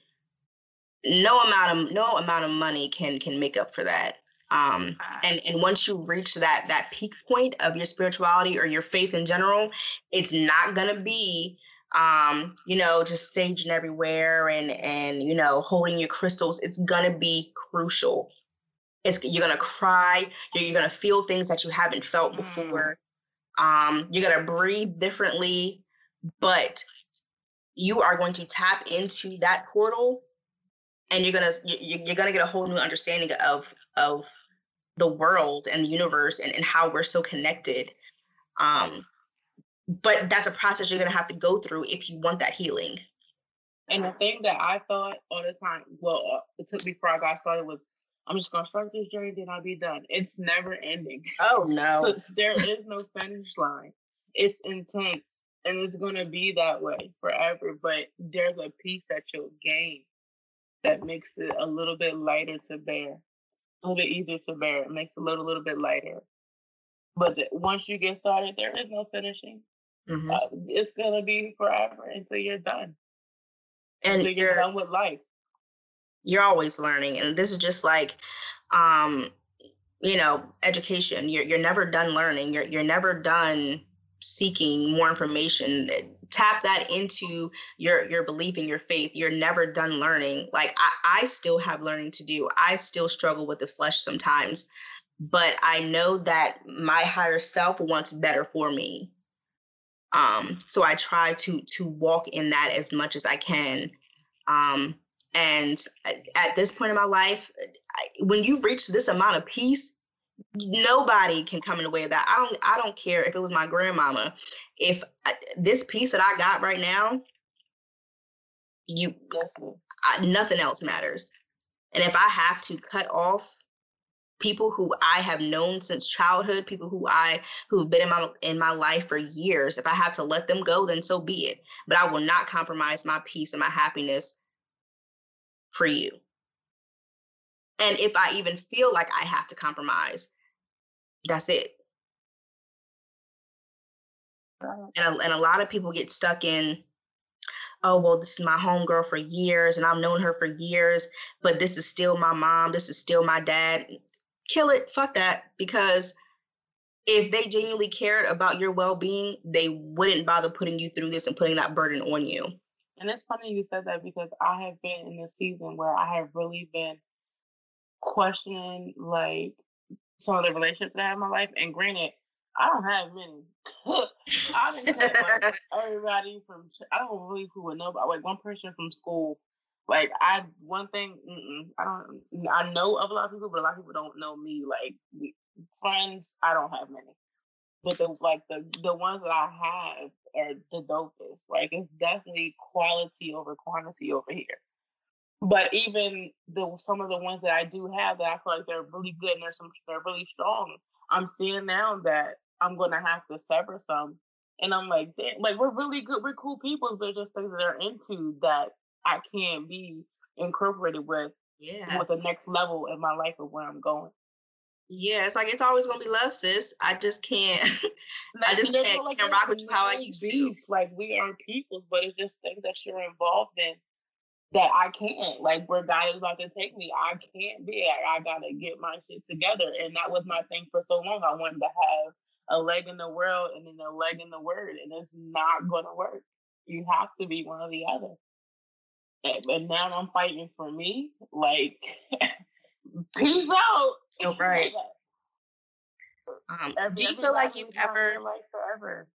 no amount of no amount of money can can make up for that um and and once you reach that that peak point of your spirituality or your faith in general it's not going to be um you know just saging everywhere and and you know holding your crystals. It's going to be crucial. It's you're going to cry. You're, you're going to feel things that you haven't felt mm. before. Um you're going to breathe differently but you are going to tap into that portal and you're gonna you're gonna get a whole new understanding of of the world and the universe and, and how we're so connected um but that's a process you're gonna have to go through if you want that healing. And the thing that i thought all the time well uh, it took me before i got started was i'm just gonna start this journey then i'll be done. It's never ending. Oh [LAUGHS] no. There is no finish line. It's intense and it's gonna be that way forever but there's a piece that you'll gain that makes it a little bit lighter to bear, a little bit easier to bear. It makes it a little, little bit lighter. But the, once you get started, there is no finishing. Mm-hmm. Uh, it's gonna be forever until you're done. And until you're, you're done with life. You're always learning, and this is just like, um, you know, education. You're you're never done learning. You're you're never done seeking more information tap that into your your belief in your faith you're never done learning. Like I, I still have learning to do. I still struggle with the flesh sometimes but i know that my higher self wants better for me. Um so i try to to walk in that as much as i can. Um and at this point in my life when you reach this amount of peace nobody can come in the way of that. I don't I don't care if it was my grandmama. If I, this piece that I got right now, you I, nothing else matters. And if I have to cut off people who I have known since childhood, people who I who've been in my in my life for years, if I have to let them go, then so be it. But I will not compromise my peace and my happiness for you. And if I even feel like I have to compromise, that's it. And a, and a lot of people get stuck in, oh, well, this is my homegirl for years and I've known her for years, but this is still my mom. This is still my dad. Kill it. Fuck that. Because if they genuinely cared about your well being, they wouldn't bother putting you through this and putting that burden on you. And it's funny you said that because I have been in a season where I have really been questioning like some of the relationships that I have in my life. And granted, I don't have many. I didn't have like [LAUGHS] everybody from. I don't really who would know, but like one person from school. Like I, one thing, I don't. Mm, I know of a lot of people, but a lot of people don't know me. Like friends, I don't have many. But the like the the ones that I have are the dopest. Like it's definitely quality over quantity over here. But even the some of the ones that I do have that I feel like they're really good and they're some they're really strong. I'm seeing now that I'm gonna have to sever some. And I'm like, damn, like we're really good, we're cool people, but just things that they're into that I can't be incorporated with yeah. with the next level in my life of where I'm going. Yeah, it's like it's always gonna be love, sis. I just can't. [LAUGHS] I just can't, like, can't rock with you how I used to. Like we are people, but it's just things that you're involved in that I can't. Like where God is about to take me, I can't be. I, I gotta get my shit together. And that was my thing for so long. I wanted to have a leg in the world and then a leg in the word, and it's not gonna work. You have to be one or the other. And, and now I'm fighting for me. Like, [LAUGHS] peace out. Right. Um, do you feel like you've ever like forever?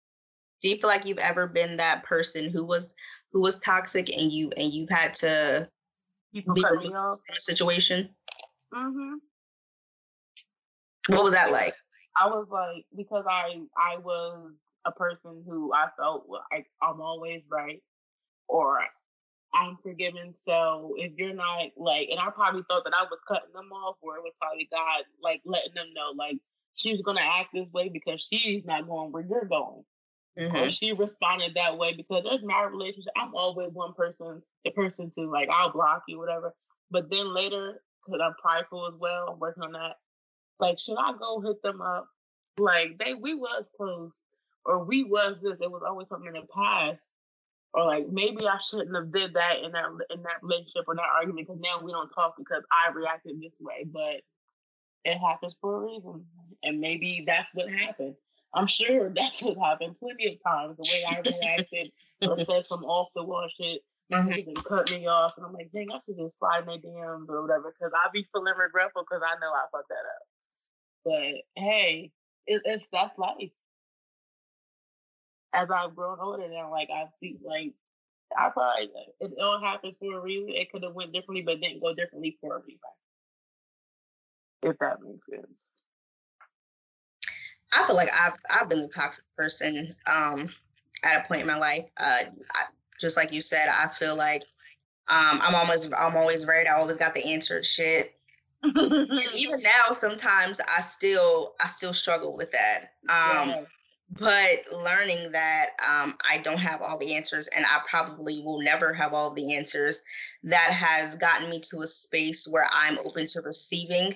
Do you feel like you've ever been that person who was who was toxic and you and you've had to People be removed from a situation? Mm-hmm. What was that like? I was like because I I was a person who I felt like I'm always right or I'm forgiven. So if you're not like, and I probably thought that I was cutting them off, or it was probably God like letting them know, like she's gonna act this way because she's not going where you're going. Mm-hmm. Or she responded that way because there's my relationship. I'm always one person, the person to like I'll block you, whatever. But then later, because I'm prideful as well, I'm working on that. Like, should I go hit them up? Like they we was close, or we was this. It was always something in the past. Or like maybe I shouldn't have did that in that in that relationship or that argument because now we don't talk because I reacted this way. But it happens for a reason. And maybe that's what happened. I'm sure that's what happened plenty of times. The way I reacted or [LAUGHS] said some off the wall shit. Mm-hmm. And cut me off, and I'm like, dang, I should just slide my DMs or whatever, because I'll be feeling regretful because I know I fucked that up. But hey, it, it's that's life. As I've grown older now, like I've seen, like I probably it all happened for a reason. It could have went differently, but didn't go differently for a reason if that makes sense. I feel like I've I've been the toxic person um, at a point in my life. Uh, I, just like you said, I feel like um, I'm almost I'm always right. I always got the answer to shit. and [LAUGHS] even now, sometimes I still I still struggle with that. Um, yeah. But learning that um, I don't have all the answers, and I probably will never have all the answers, that has gotten me to a space where I'm open to receiving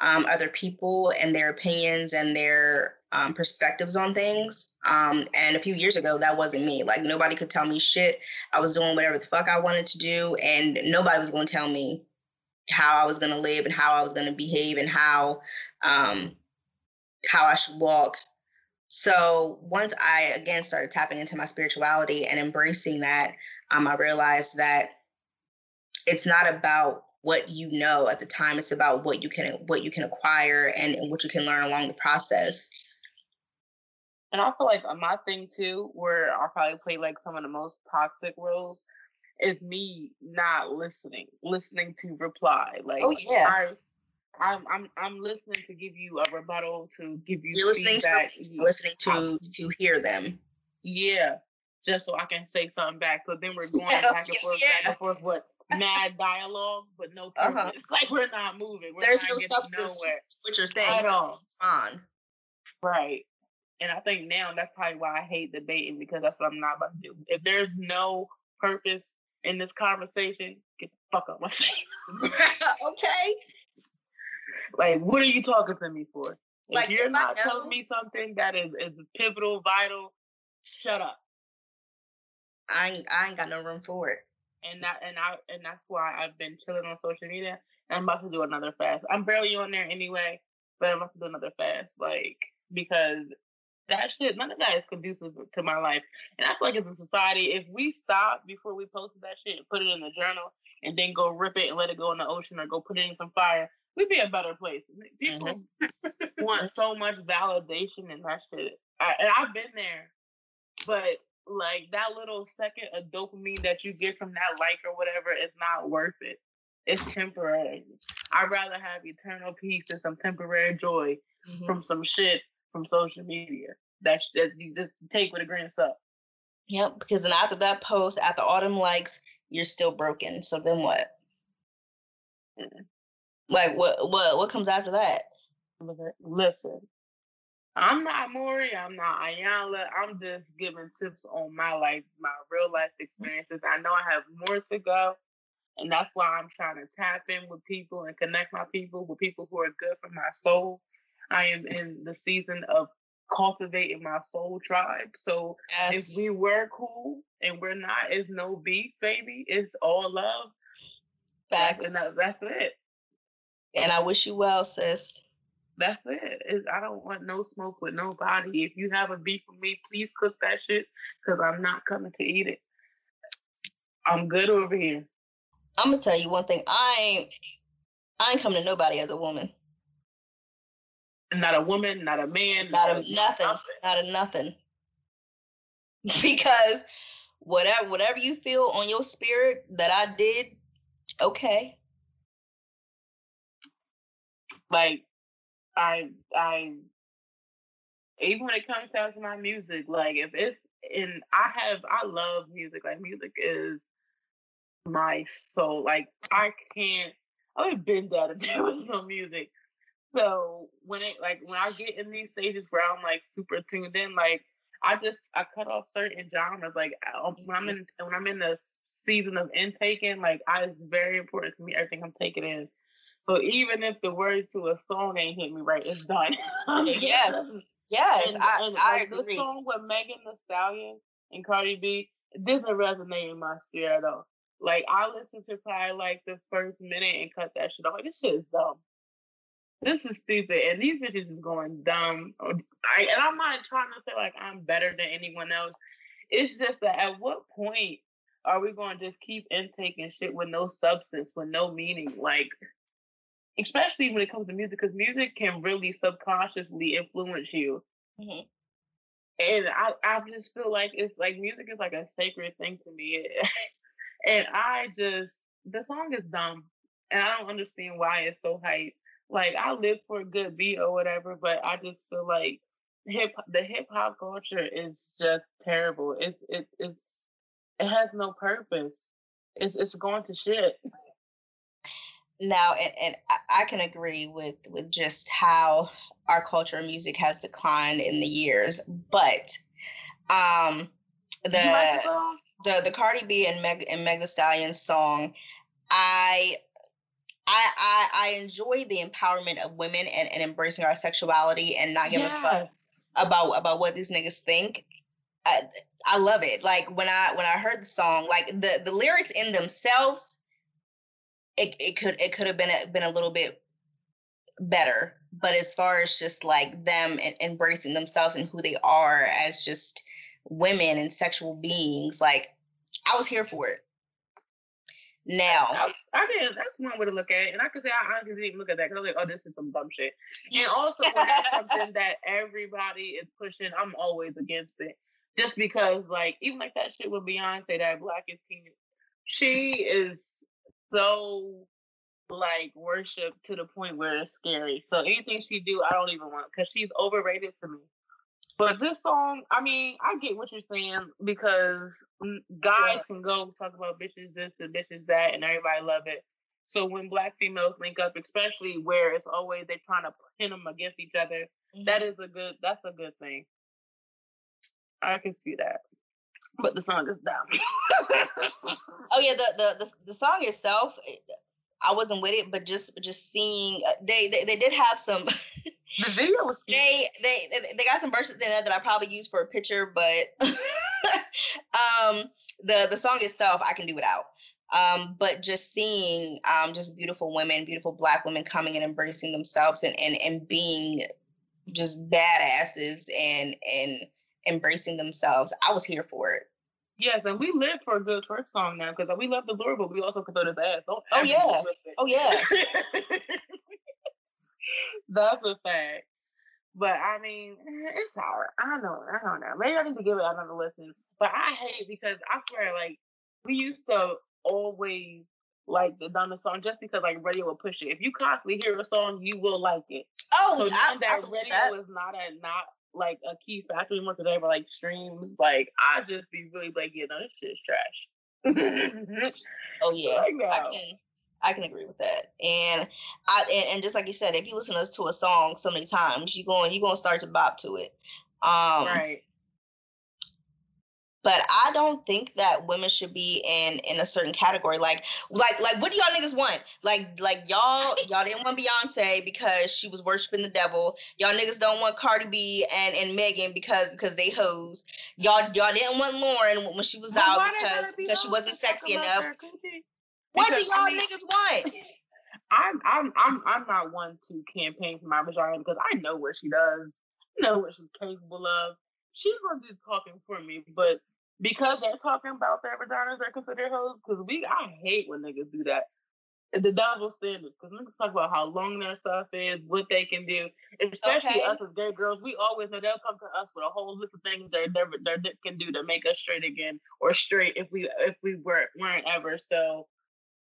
um, other people and their opinions and their um, perspectives on things. Um, and a few years ago, that wasn't me. Like nobody could tell me shit. I was doing whatever the fuck I wanted to do, and nobody was going to tell me how I was going to live and how I was going to behave and how um, how I should walk. So once I again started tapping into my spirituality and embracing that, um, I realized that it's not about what you know at the time it's about what you can what you can acquire and, and what you can learn along the process and i feel like my thing too where i probably play like some of the most toxic roles is me not listening listening to reply like oh yeah I, I'm I'm I'm listening to give you a rebuttal to give you You're listening feedback. to listening to um, to hear them. Yeah, just so I can say something back. So then we're going [LAUGHS] back and forth, yeah. back and forth. What mad dialogue, but no purpose. Uh-huh. It's like we're not moving. We're There's no substance nowhere. to what you're saying at all. It's fine. Right. And I think now that's probably why I hate debating because that's what I'm not about to do. If there's no purpose in this conversation, get the fuck up my [LAUGHS] face. [LAUGHS] okay. Like, what are you talking to me for? If like, you're if not telling me something that is, is pivotal, vital, shut up. I ain't, I ain't got no room for it and that and I and that's why I've been chilling on social media. And I'm about to do another fast. I'm barely on there anyway, but I'm about to do another fast, like because that shit, none of that is conducive to my life. And I feel like as a society, if we stop before we posted that shit and put it in the journal and then go rip it and let it go in the ocean or go put it in some fire, we'd be a better place. People mm-hmm. [LAUGHS] want so much validation in that shit. I, and I've been there, but like that little second of dopamine that you get from that like or whatever is not worth it. It's temporary. I'd rather have eternal peace and some temporary joy mm-hmm. from some shit from social media. That's that you just take with a grain of salt. Yep, because then after that post, after autumn likes, you're still broken. So then what? Like what what what comes after that? Listen, I'm not Maury. I'm not Iyanla. I'm just giving tips on my life, my real life experiences. I know I have more to go. And that's why I'm trying to tap in with people and connect my people with people who are good for my soul. I am in the season of cultivating my soul tribe. So yes. if we were cool and we're not, it's no beef, baby. It's all love. Facts. And that's it. And I wish you well, sis. That's it. It's, I don't want no smoke with nobody. If you have a beef with me, please cook that shit because I'm not coming to eat it. I'm good over here. I'm gonna tell you one thing. I ain't I ain't coming to nobody as a woman. Not a woman, not a man, not a nothing, nothing. not a nothing. [LAUGHS] because whatever whatever you feel on your spirit that I did, okay. Like I I even when it comes down to my music, like if it's and I have I love music. Like music is my soul. Like I can't I've been dead to do with no music. So when it like when I get in these stages where I'm like super tuned in, like I just I cut off certain genres. Like um, when I'm in when I'm in the season of intaking, like I it's very important to me everything I'm taking in. So even if the words to a song ain't hit me right, it's done. [LAUGHS] yes, yes, and, I, and, I like, agree. The song with Megan Thee Stallion and Cardi B doesn't resonate in my spirit at all. Like I listened to probably like the first minute and cut that shit off. Like this shit is dumb. This is stupid, and these bitches is going dumb. Oh, I, and I'm not trying to say like I'm better than anyone else. It's just that at what point are we going to just keep intaking shit with no substance, with no meaning? Like, especially when it comes to music, because music can really subconsciously influence you. Mhm. And I, I just feel like it's like music is like a sacred thing to me. [LAUGHS] and I just, the song is dumb. And I don't understand why it's so hype. Like, I live for a good beat or whatever, but I just feel like hip the hip hop culture is just terrible. It's it it's it has no purpose. It's it's going to shit. Now and, and I- can agree with with just how our culture of music has declined in the years but um Did you like the the the the Cardi B and Meg and Meg Thee Stallion song I I, I I enjoy the empowerment of women and, and embracing our sexuality and not giving a fuck about about what these niggas think. I, I love it. Like when I when I heard the song, like the the lyrics in themselves, it it could it could have been a, been a little bit better. But as far as just like them embracing themselves and who they are as just women and sexual beings, like I was here for it. Now, I, I didn't. That's one way to look at it, and I could say I honestly didn't look at that because I was like, "Oh, this is some dumb shit." And [LAUGHS] also, something that everybody is pushing, I'm always against it, just because, like, even like that shit with Beyonce, that Black is King, she is so like worship to the point where it's scary. So anything she do, I don't even want because she's overrated to me. But this song, I mean, I get what you're saying because mm, guys Yeah. can go talk about bitches this and bitches that, and everybody love it. So when black females link up, especially where it's always they're trying to pin them against each other, that is a good. That's a good thing. I can see that. But the song is dumb. oh yeah, the the the, the song itself, I wasn't with it, but just just seeing uh, they they, they did have some. [LAUGHS] the video was cute. [LAUGHS] they they they- they got some verses in there that I probably use for a picture, but [LAUGHS] um the the song itself I can do without. Um, but just seeing um just beautiful women, beautiful black women coming and embracing themselves and and, and being just badasses and and embracing themselves, I was here for it. Yes, and we live for a good twerk song now because we love the Lord, but we also can throw this ass. Don't Oh, yeah. Oh yeah. [LAUGHS] That's a fact. But I mean, it's alright. I know, I don't know. Maybe I need to give it another listen. But I hate because I swear, like we used to always like the the song just because like radio will push it. If you constantly hear a song, you will like it. Oh, So I, now I that believe radio that. is not a not like a key factor anymore because they were like streams. Like I just be really like, you know, this shit's trash. [LAUGHS] Oh yeah, Like, I can I can agree with that. And I and, and just like you said, if you listen to a song so many times, you going you gonna start to bop to it. Um, right. But I don't think that women should be in in a certain category. Like like like what do y'all niggas want? Like like y'all [LAUGHS] y'all didn't want Beyonce because she was worshiping the devil. Y'all niggas don't want Cardi B and and Megan because because they hoes. Y'all y'all didn't want Lauren when she was out why they gotta because be because she wasn't sexy enough. What do y'all I mean, niggas want? [LAUGHS] I'm I'm I'm I'm not one to campaign for my vagina because I know what she does, I know what she's capable of. She's gonna do talking for me, but because they're talking about their vaginas, they're considered hoes. Because we, I hate when niggas do that. The double standards, because niggas talk about how long their stuff is, what they can do, especially Okay. us as gay girls. We always know they'll come to us with a whole list of things their their their dick can do to make us straight again, or straight if we if we were weren't ever. So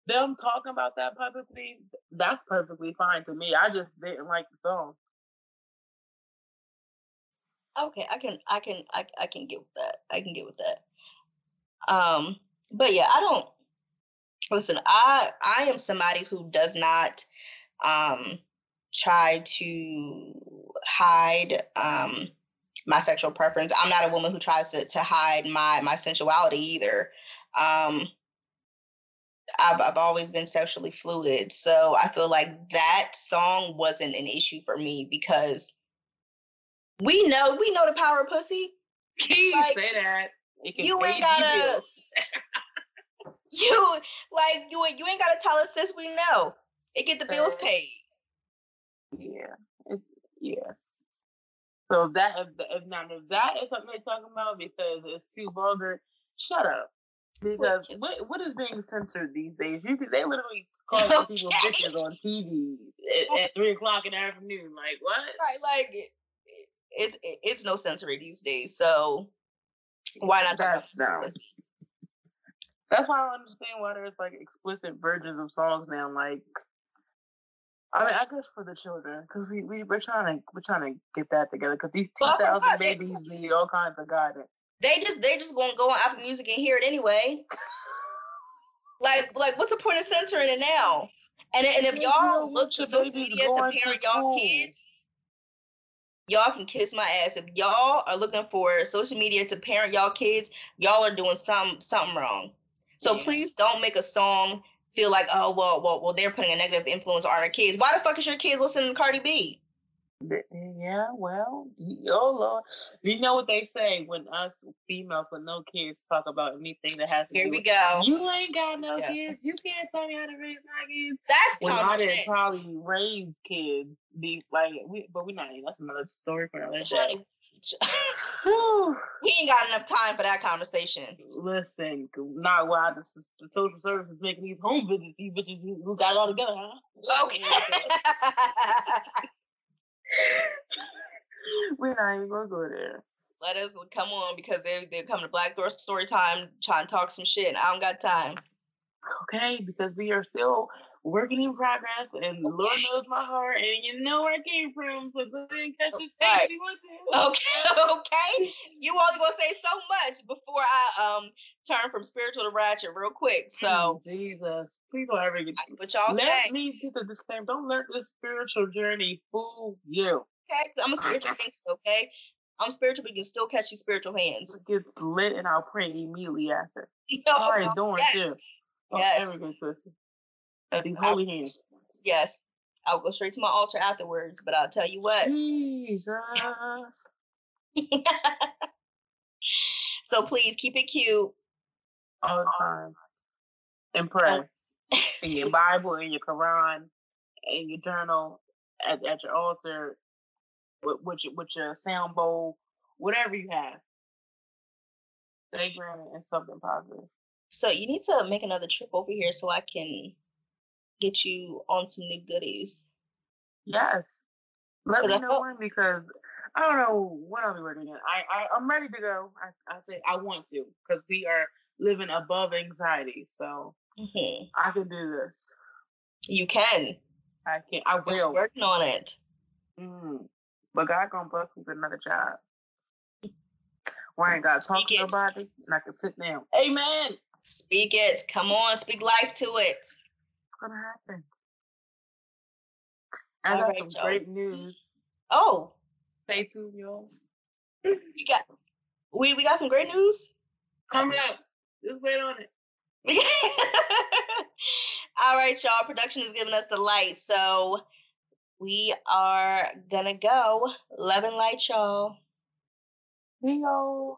them talking about that publicly, that's perfectly fine to me. I just didn't like the song. Okay, I can I can I, I can get with that. I can get with that. Um, but yeah, I don't listen, I I am somebody who does not um try to hide um, my sexual preference. I'm not a woman who tries to, to hide my my sensuality either. Um, I've, I've always been sexually fluid. So I feel like that song wasn't an issue for me because we know we know the power of pussy. Can you Like, say that? You ain't gotta- [LAUGHS] You like you ain't- you ain't gotta tell us this. We know it get the bills paid. Yeah, it's, yeah. So if that if, if now if that is something they're talking about because it's too vulgar, shut up. Because what what is being censored these days? You they literally [LAUGHS] call some people bitches on TV at, at three o'clock in the afternoon. Like what? Right, like it's it's no sensory these days. So why not talk about That's dumb. pussy? That's why I don't understand why there's like explicit versions of songs now. Like, I mean, I guess for the children, because we we we're trying to we're trying to get that together. Because these two thousand Well, babies need all kinds of guidance. They just they just gonna go on Apple Music and hear it anyway. Like like what's the point of censoring it now? And and if y'all look to social media to going to parent y'all kids, y'all can kiss my ass. If y'all are looking for social media to parent y'all kids, y'all are doing some something wrong. So Yeah. please don't make a song feel like oh well well well they're putting a negative influence on our kids. Why the fuck is your kids listening to Cardi B? Th- eh, Yeah, well, oh Lord, you know what they say when us females with no kids talk about anything that has to Here do we with go. you ain't got no Yeah. kids. You can't tell me how to raise my kids. That's When I didn't sense. probably raise kids, be like, we, but we're not. Even that's another story for another day. [LAUGHS] We ain't got enough time for that conversation. Listen, not why the, the social services making these home visits. You bitches who who got it all together, huh? Okay. [LAUGHS] [LAUGHS] We're not even gonna go there. Let us come on because they they come to Black Girl Story Time trying to talk some shit. And I don't got time. Okay, because we are still working in progress, and Lord knows my heart, and you know where I came from. So go ahead and catch this Right. if you want to. Okay, [LAUGHS] okay. You only gonna say so much before I um turn from spiritual to ratchet real quick. So Jesus, please don't ever get. but y'all Let say. me get the disclaimer. Don't let this spiritual journey fool you. Okay, I'm a spiritual [LAUGHS] gangster. Okay, I'm spiritual, but you can still catch these spiritual hands. Get lit, and I'll pray immediately after. [LAUGHS] All right, doing yes, too. Don't Yes. Ever get twisted. At these I'll- holy hands. yes. I'll go straight to my altar afterwards, but I'll tell you what. Jesus. [LAUGHS] so please keep it cute. all the time. And pray. in your Bible, in your Quran, in your journal, at, at your altar, with, with, your, with your sound bowl, whatever you have. Stay grounded in something positive. So you need to make another trip over here so I can get you on some new goodies. Yes. Let me I know felt- when because I don't know I'll be ready again. I, I I'm ready to go. I I say I want to because we are living above anxiety, so Mhm. I can do this. You can. I can. I You're will. working on it. Mm. But God gonna bless me with another job. [LAUGHS] Where I ain't gotta talk to it. nobody and I can sit down. Amen. Speak it. Come on, speak life to it. Gonna happen. I All got right, some great news. Oh, Stay tuned, y'all. we got we we got some great news. Coming up. Just wait on it. [LAUGHS] All right, y'all. Production is giving us the light, so we are gonna go. Love and light, y'all. Yo.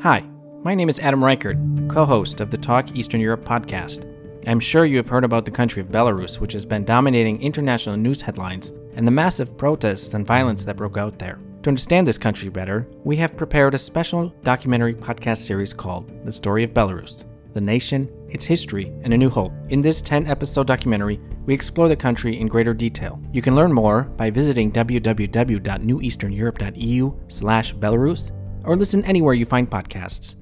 Hi, my name is Adam Reichardt, co host of the Talk Eastern Europe podcast. I'm sure you have heard about the country of Belarus, which has been dominating international news headlines, and the massive protests and violence that broke out there. To understand this country better, we have prepared a special documentary podcast series called The Story of Belarus The Nation, Its History, and a New Hope. In this 10 episode documentary, we explore the country in greater detail. You can learn more by visiting www.neweasterneurope.eu slash Belarus or listen anywhere you find podcasts.